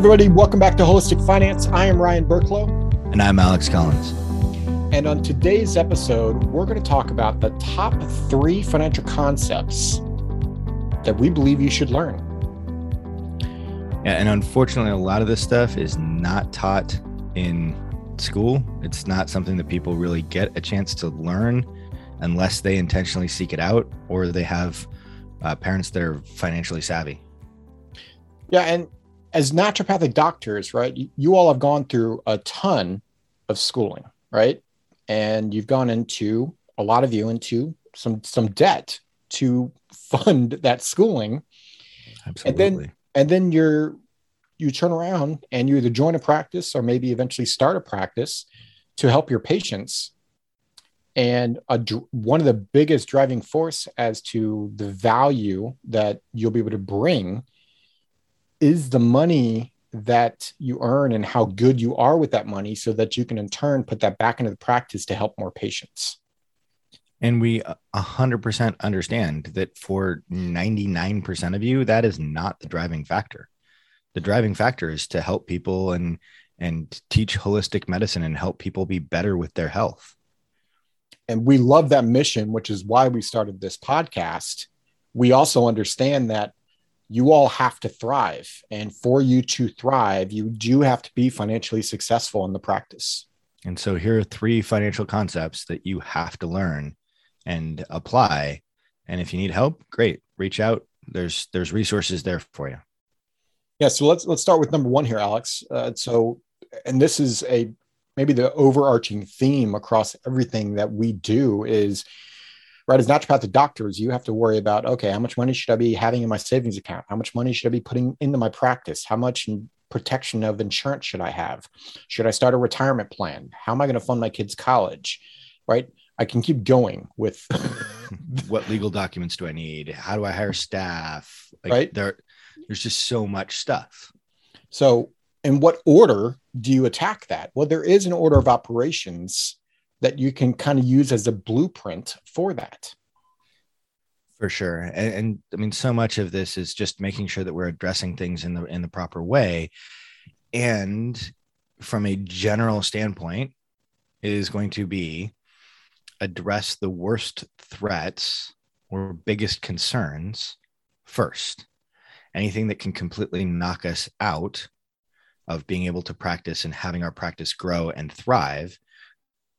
everybody. Welcome back to Holistic Finance. I am Ryan Burklo. And I'm Alex Collins. And on today's episode, we're going to talk about the top three financial concepts that we believe you should learn. Yeah, and unfortunately, a lot of this stuff is not taught in school. It's not something that people really get a chance to learn unless they intentionally seek it out or they have uh, parents that are financially savvy. Yeah, and as naturopathic doctors, right, you, you all have gone through a ton of schooling, right? And you've gone into a lot of you into some some debt to fund that schooling. Absolutely. And then and then you're you turn around and you either join a practice or maybe eventually start a practice to help your patients and a, one of the biggest driving force as to the value that you'll be able to bring is the money that you earn and how good you are with that money so that you can in turn put that back into the practice to help more patients. And we uh, 100% understand that for 99% of you that is not the driving factor. The driving factor is to help people and and teach holistic medicine and help people be better with their health. And we love that mission which is why we started this podcast. We also understand that you all have to thrive. And for you to thrive, you do have to be financially successful in the practice. And so here are three financial concepts that you have to learn and apply. And if you need help, great, reach out. There's there's resources there for you. Yeah, so let's let's start with number one here, Alex. Uh, so, and this is a maybe the overarching theme across everything that we do is right? As naturopathic doctors. You have to worry about okay how much money should i be having in my savings account? How much money should i be putting into my practice? How much protection of insurance should i have? Should i start a retirement plan? How am i going to fund my kids college right? I can keep going with what legal documents do i need? How do i hire staff? Like right. there there's just so much stuff. So in what order do you attack that? Well there is an order of operations that you can kind of use as a blueprint for that. For sure. And, and, i mean so much of this is just making sure that we're addressing things in the in the proper way. And from a general standpoint is going to be address the worst threats or biggest concerns first. Anything that can completely knock us out of being able to practice and having our practice grow and thrive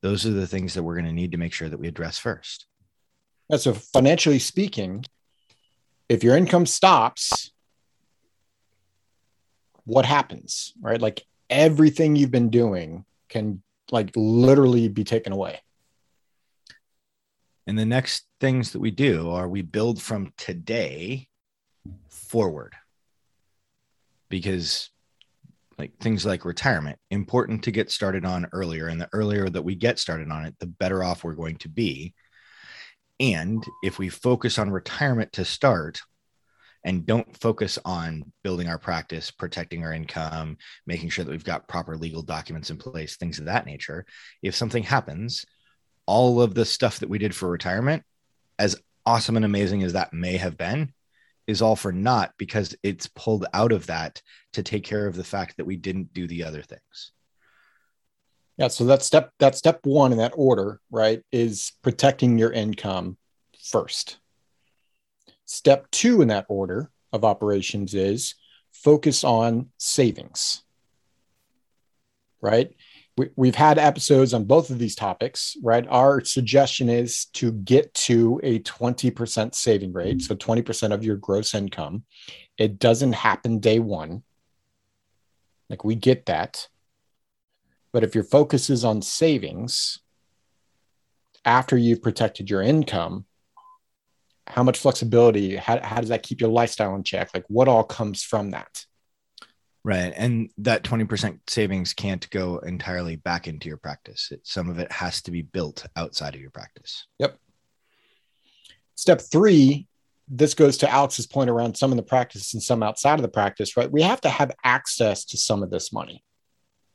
those are the things that we're going to need to make sure that we address first. Yeah, so financially speaking, if your income stops, what happens? Right? Like everything you've been doing can like literally be taken away. And the next things that we do are we build from today forward. Because like things like retirement important to get started on earlier and the earlier that we get started on it the better off we're going to be. And if we focus on retirement to start and don't focus on building our practice protecting our income making sure that we've got proper legal documents in place things of that nature if something happens all of the stuff that we did for retirement as awesome and amazing as that may have been is all for naught because it's pulled out of that to take care of the fact that we didn't do the other things. Yeah, so that step that step 1 in that order, right, is protecting your income first. Step 2 in that order of operations is focus on savings. Right? We, have had episodes on both of these topics, right? Our suggestion is to get to a 20% saving rate. So 20% of your gross income. It doesn't happen day one. Like we get that. But if your focus is on savings after you've protected your income, how much flexibility, how, how does that keep your lifestyle in check? Like what all comes from that? Right. And that 20% savings can't go entirely back into your practice. It, some of it has to be built outside of your practice. Yep. Step three, this goes to Alex's point around some in the practice and some outside of the practice, right? We have to have access to some of this money,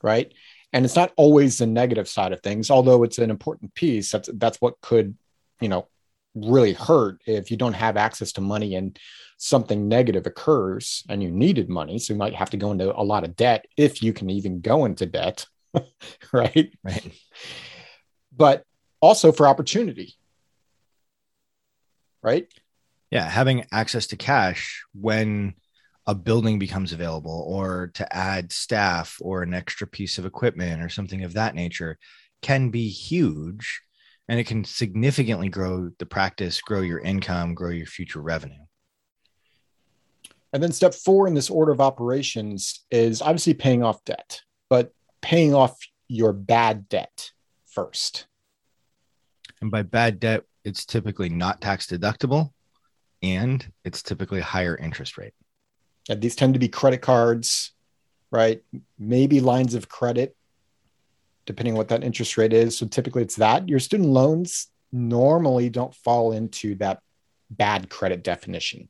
right? And it's not always the negative side of things, although it's an important piece. That's that's what could, you know, really hurt if you don't have access to money and something negative occurs and you needed money. So you might have to go into a lot of debt if you can even go into debt. right. Right. But also for opportunity. Right. Yeah. Having access to cash when a building becomes available or to add staff or an extra piece of equipment or something of that nature can be huge and it can significantly grow the practice, grow your income, grow your future revenue. And then step four in this order of operations is obviously paying off debt, but paying off your bad debt first. And by bad debt, it's typically not tax deductible and it's typically a higher interest rate. And these tend to be credit cards, right? Maybe lines of credit depending on what that interest rate is. So typically it's that. Your student loans normally don't fall into that bad credit definition.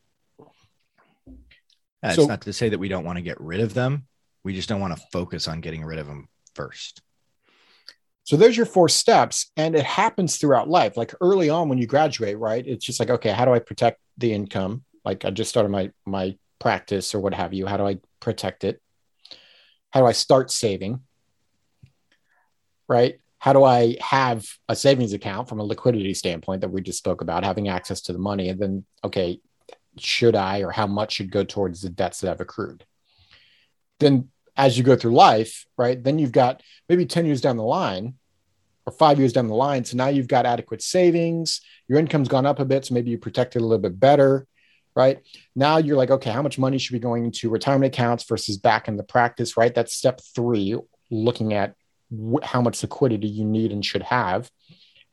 That's so, not to say that we don't want to get rid of them. We just don't want to focus on getting rid of them first. So there's your four steps, and it happens throughout life. Like early on when you graduate, right? It's just like, okay, how do I protect the income? Like I just started my my practice or what have you. How do I protect it? How do I start saving? Right? How do I have a savings account from a liquidity standpoint that we just spoke about, having access to the money? And then, okay, should I or how much should go towards the debts that I've accrued? Then, as you go through life, right, then you've got maybe 10 years down the line or five years down the line. So now you've got adequate savings, your income's gone up a bit. So maybe you protect it a little bit better right? Now you're like, okay, how much money should be going into retirement accounts versus back in the practice, right? That's step three, looking at wh- how much liquidity you need and should have.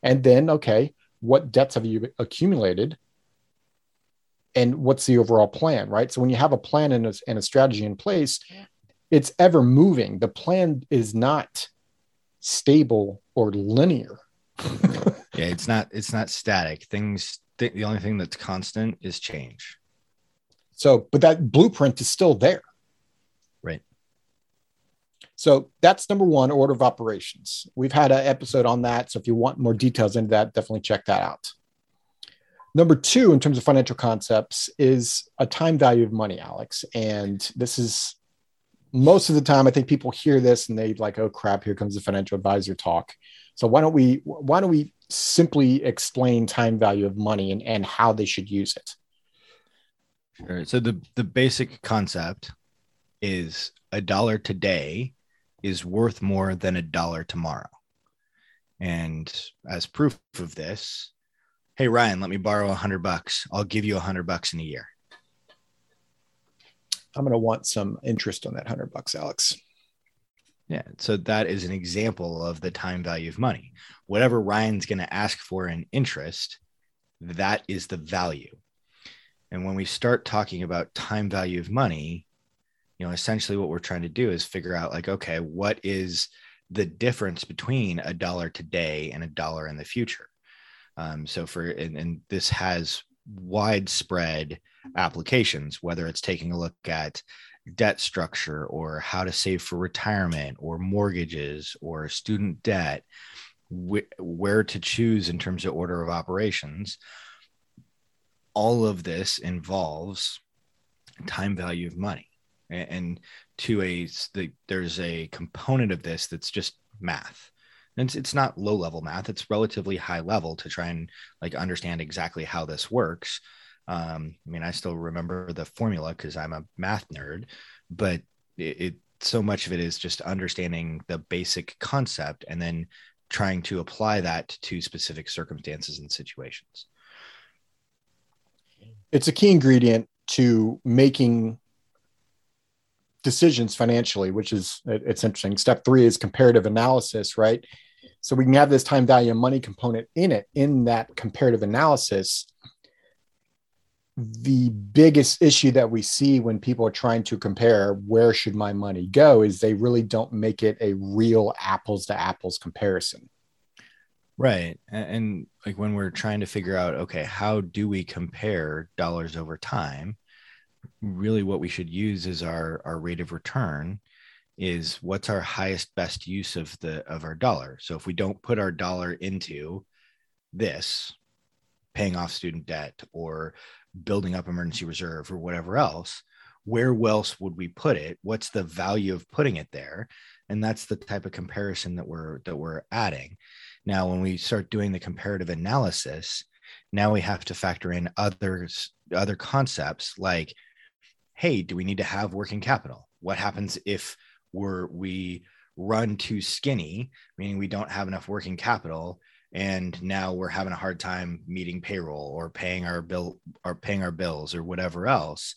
And then, okay, what debts have you accumulated? And what's the overall plan, right? So when you have a plan and a, and a strategy in place, it's ever moving. The plan is not stable or linear. yeah, it's not it's not static. Things th- the only thing that's constant is change. So, but that blueprint is still there. So that's number one, order of operations. We've had an episode on that. So if you want more details into that, definitely check that out. Number two, in terms of financial concepts, is a time value of money, Alex. And this is most of the time, I think people hear this and they like, oh crap, here comes the financial advisor talk. So why don't we why don't we simply explain time value of money and, and how they should use it? Sure. So the the basic concept is a dollar today is worth more than a dollar tomorrow. And as proof of this, hey Ryan, let me borrow a hundred bucks. I'll give you a hundred bucks in a year. I'm going to want some interest on that hundred bucks, Alex. Yeah. So that is an example of the time value of money. Whatever Ryan's going to ask for in interest, that is the value. And when we start talking about time value of money, you know essentially what we're trying to do is figure out like okay what is the difference between a dollar today and a dollar in the future? Um, so for and, and this has widespread applications whether it's taking a look at debt structure or how to save for retirement or mortgages or student debt wh- where to choose in terms of order of operations. All of this involves time value of money and to a the, there's a component of this that's just math. And it's, it's not low level math it's relatively high level to try and like understand exactly how this works. Um, i mean i still remember the formula because i'm a math nerd but it, it so much of it is just understanding the basic concept and then trying to apply that to specific circumstances and situations. It's a key ingredient to making decisions financially, which is it's interesting. Step three is comparative analysis, right? So we can have this time value of money component in it, in that comparative analysis. The biggest issue that we see when people are trying to compare where should my money go is they really don't make it a real apples to apples comparison. Right. And, and like when we're trying to figure out, okay, how do we compare dollars over time? Really what we should use is our our rate of return is what's our highest best use of the of our dollar. So if we don't put our dollar into this paying off student debt or building up emergency reserve or whatever else where else would we put it? What's the value of putting it there? And that's the type of comparison that we're that we're adding. Now when we start doing the comparative analysis now we have to factor in others other concepts like hey do we need to have working capital? What happens if we're we run too skinny meaning we don't have enough working capital and now we're having a hard time meeting payroll or paying our bill or paying our bills or whatever else?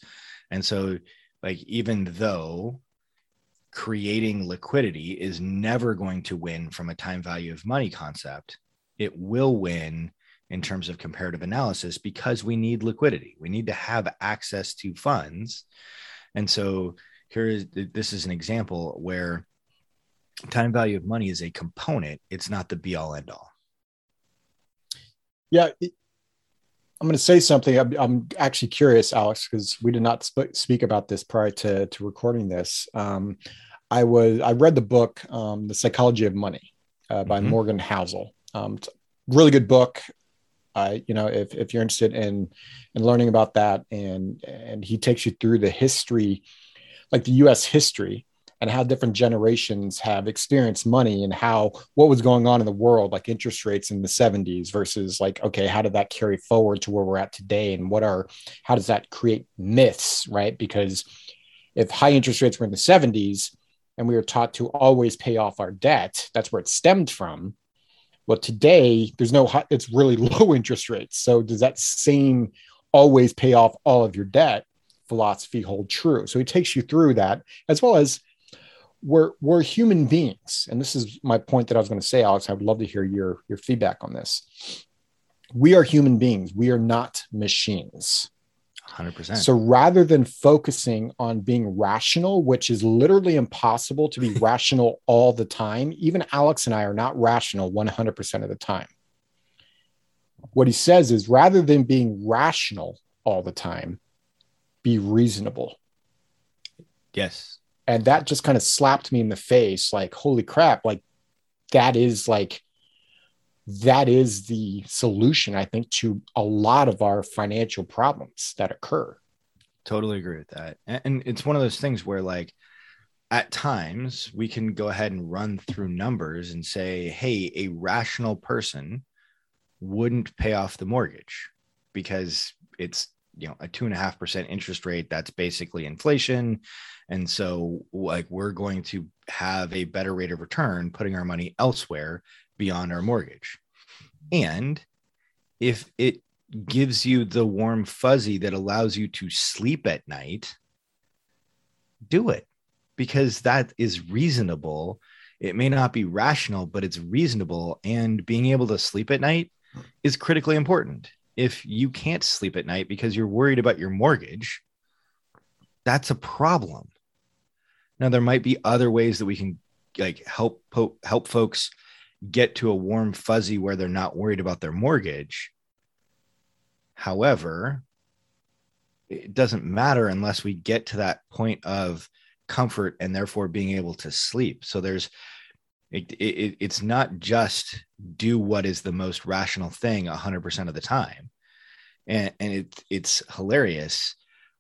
And so like even though creating liquidity is never going to win from a time value of money concept it will win in terms of comparative analysis because we need liquidity we need to have access to funds and so here is this is an example where time value of money is a component it's not the be all end all yeah, I'm going to say something. I'm, I'm actually curious, Alex, because we did not sp- speak about this prior to, to recording this. Um, I was I read the book, um, The Psychology of Money, uh, by mm-hmm. Morgan Housel. Um, really good book. Uh, you know, if, if you're interested in in learning about that, and and he takes you through the history, like the U.S. history and how different generations have experienced money and how what was going on in the world like interest rates in the 70s versus like okay how did that carry forward to where we're at today and what are how does that create myths right because if high interest rates were in the 70s and we were taught to always pay off our debt that's where it stemmed from well today there's no it's really low interest rates. So does that same always pay off all of your debt? Philosophy hold true. So he takes you through that as well as we're we're human beings. And this is my point that i was going to say alex i would love to hear your your feedback on this. We are human beings. We are not machines 100% so rather than focusing on being rational which is literally impossible to be rational all the time even alex and i are not rational 100% of the time. What he says is rather than being rational all the time be reasonable. Yes. And that just kind of slapped me in the face like holy crap like that is like that is the solution i think to a lot of our financial problems that occur. Totally agree with that. And it's one of those things where like at times we can go ahead and run through numbers and say hey a rational person wouldn't pay off the mortgage because it's you know a two and a half percent interest rate that's basically inflation. And so like we're going to have a better rate of return putting our money elsewhere beyond our mortgage. And if it gives you the warm fuzzy that allows you to sleep at night do it because that is reasonable. It may not be rational but it's reasonable and being able to sleep at night is critically important. If you can't sleep at night because you're worried about your mortgage, that's a problem. Now there might be other ways that we can like help help folks get to a warm fuzzy where they're not worried about their mortgage. However, it doesn't matter unless we get to that point of comfort and therefore being able to sleep. So there's it, it, it's not just do what is the most rational thing 100% of the time. And, and it, it's hilarious.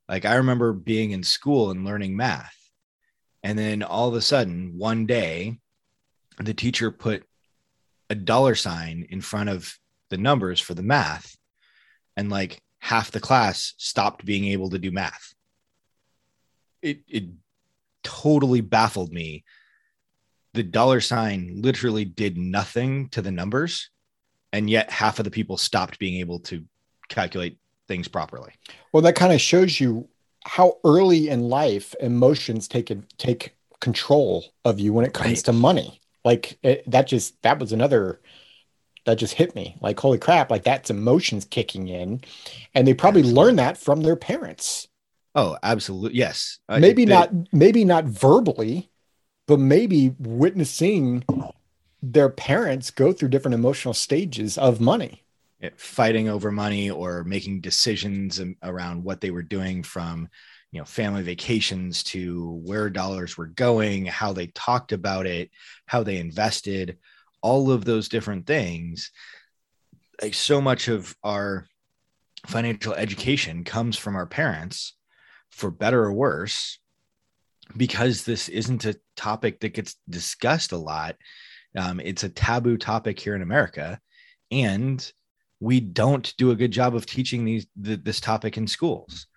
Like I remember being in school and learning math. And then all of a sudden, one day, the teacher put a dollar sign in front of the numbers for the math. And like half the class stopped being able to do math. It, it totally baffled me the dollar sign literally did nothing to the numbers and yet half of the people stopped being able to calculate things properly well that kind of shows you how early in life emotions take take control of you when it comes right. to money like it, that just that was another that just hit me. Like holy crap like that's emotions kicking in. And they probably absolutely. learn that from their parents. Oh absolutely yes. Uh, maybe uh, not maybe not verbally but maybe witnessing their parents go through different emotional stages of money. Fighting over money or making decisions around what they were doing from you know family vacations to where dollars were going how they talked about it how they invested all of those different things. Like so much of our financial education comes from our parents for better or worse because this isn't a topic that gets discussed a lot. Um, it's a taboo topic here in america and we don't do a good job of teaching these th- this topic in schools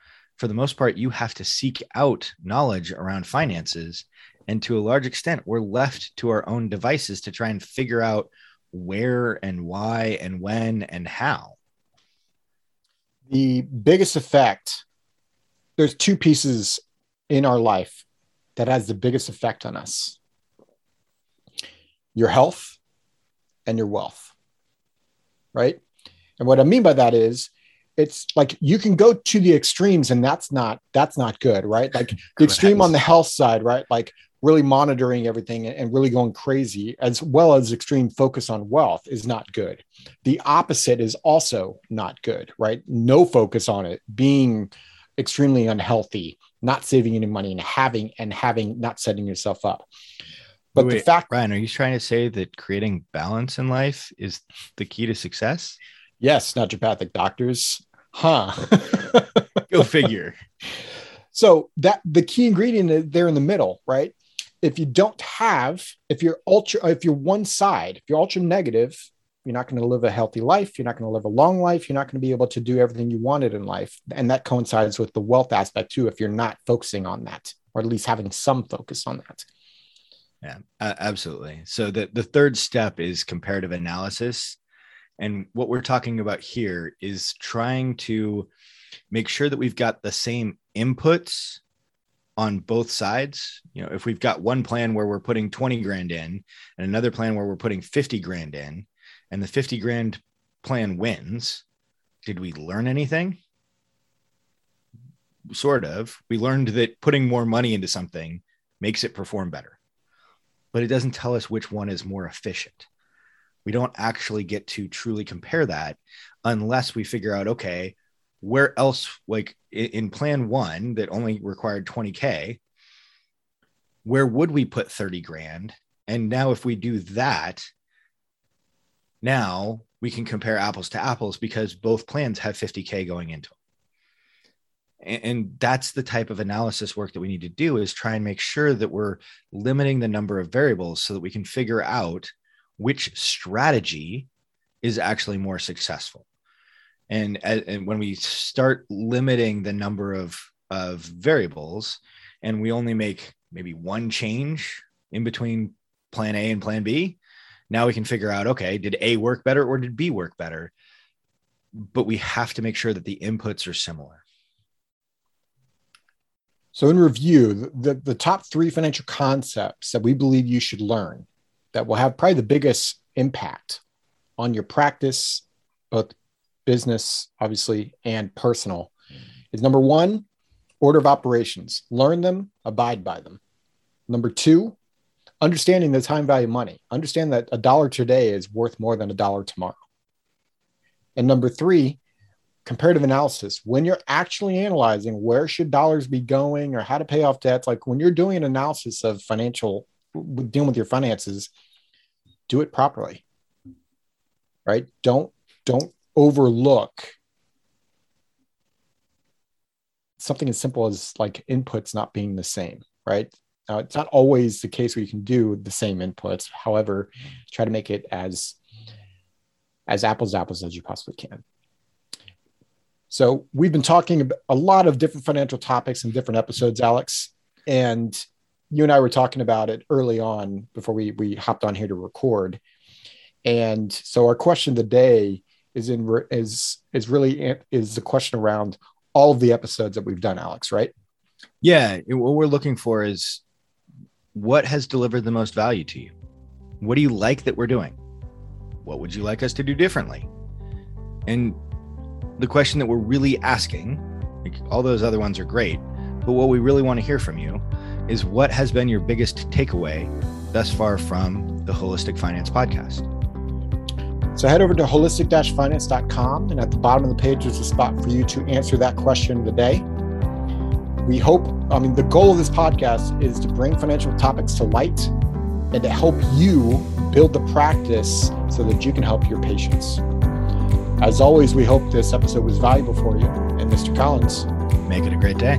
for the most part you have to seek out knowledge around finances. And to a large extent we're left to our own devices to try and figure out where and why and when and how. The biggest effect there's two pieces in our life that has the biggest effect on us. Your health and your wealth right? And what i mean by that is it's like you can go to the extremes and that's not that's not good right like the extreme on the health side right like really monitoring everything and really going crazy, as well as extreme focus on wealth, is not good. The opposite is also not good, right? No focus on it, being extremely unhealthy, not saving any money, and having and having not setting yourself up. But Wait, the fact, Ryan, are you trying to say that creating balance in life is the key to success? Yes, naturopathic doctors, huh? Go figure. So that the key ingredient there in the middle, right? if you don't have, if you're ultra, if you're one side, if you're ultra negative, you're not going to live a healthy life. You're not going to live a long life. You're not going to be able to do everything you wanted in life. And that coincides with the wealth aspect too, if you're not focusing on that, or at least having some focus on that. Yeah, absolutely. So the, the third step is comparative analysis. And what we're talking about here is trying to make sure that we've got the same inputs on both sides. You know, if we've got one plan where we're putting 20 grand in and another plan where we're putting 50 grand in, and the 50 grand plan wins, did we learn anything? Sort of. We learned that putting more money into something makes it perform better, but it doesn't tell us which one is more efficient. We don't actually get to truly compare that unless we figure out, okay, where else like in plan one that only required 20k where would we put 30 grand? And now if we do that now we can compare apples to apples because both plans have 50k going into them and that's the type of analysis work that we need to do is try and make sure that we're limiting the number of variables so that we can figure out which strategy is actually more successful. And, and when we start limiting the number of of variables and we only make maybe one change in between plan a and plan b now we can figure out okay did a work better or did b work better? But we have to make sure that the inputs are similar. So in review the, the top three financial concepts that we believe you should learn that will have probably the biggest impact on your practice both business, obviously, and personal is number one, order of operations. Learn them, abide by them. Number two, understanding the time value of money. Understand that a dollar today is worth more than a dollar tomorrow. And number three, comparative analysis. When you're actually analyzing where should dollars be going or how to pay off debts, like when you're doing an analysis of financial, dealing with your finances, do it properly. Right? Don't don't overlook something as simple as like inputs not being the same, right? Now, it's not always the case where you can do the same inputs. However, try to make it as as apples to apples as you possibly can. So we've been talking a lot of different financial topics in different episodes, Alex, and you and I were talking about it early on before we we hopped on here to record. And so our question today is in is is really is the question around all of the episodes that we've done, Alex. Right? Yeah. What we're looking for is what has delivered the most value to you. What do you like that we're doing? What would you like us to do differently? And the question that we're really asking, like all those other ones are great, but what we really want to hear from you is what has been your biggest takeaway thus far from the Holistic Finance Podcast? So head over to holistic-finance.com, and at the bottom of the page, there's a spot for you to answer that question of the day. We hope, I mean, the goal of this podcast is to bring financial topics to light and to help you build the practice so that you can help your patients. As always, we hope this episode was valuable for you. And Mr. Collins, make it a great day.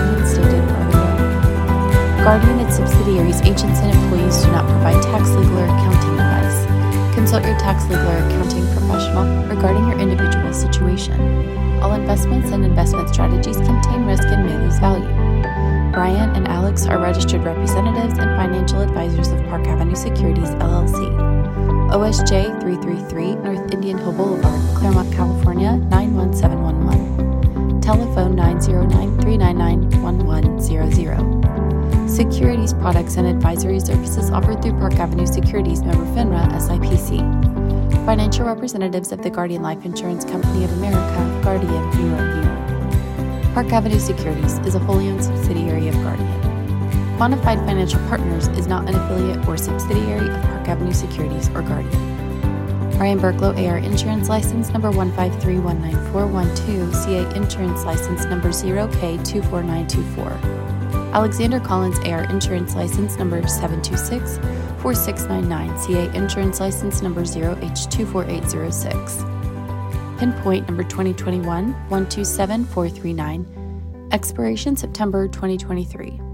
Guardian, its subsidiaries, agents, and employees do not provide tax, legal, or accounting advice. Consult your tax, legal, or accounting professional regarding your individual situation. All investments and investment strategies contain risk and may lose value. Brian and Alex are registered representatives and financial advisors of Park Avenue Securities, LLC. OSJ 333 North Indian Hill Boulevard, Claremont, California 91711. Telephone 909 399 1100. Securities products and advisory services offered through Park Avenue Securities member FINRA SIPC. Financial representatives of the Guardian Life Insurance Company of America, Guardian, New York. Park Avenue Securities is a wholly owned subsidiary of Guardian. Quantified Financial Partners is not an affiliate or subsidiary of Park Avenue Securities or Guardian. Ryan Burklo AR Insurance License Number 153-19412, CA Insurance License Number 0K24924. Alexander Collins AR Insurance License Number 726-4699, CA Insurance License Number 0H24806. Pinpoint Number 2021-127439, expiration September 2023.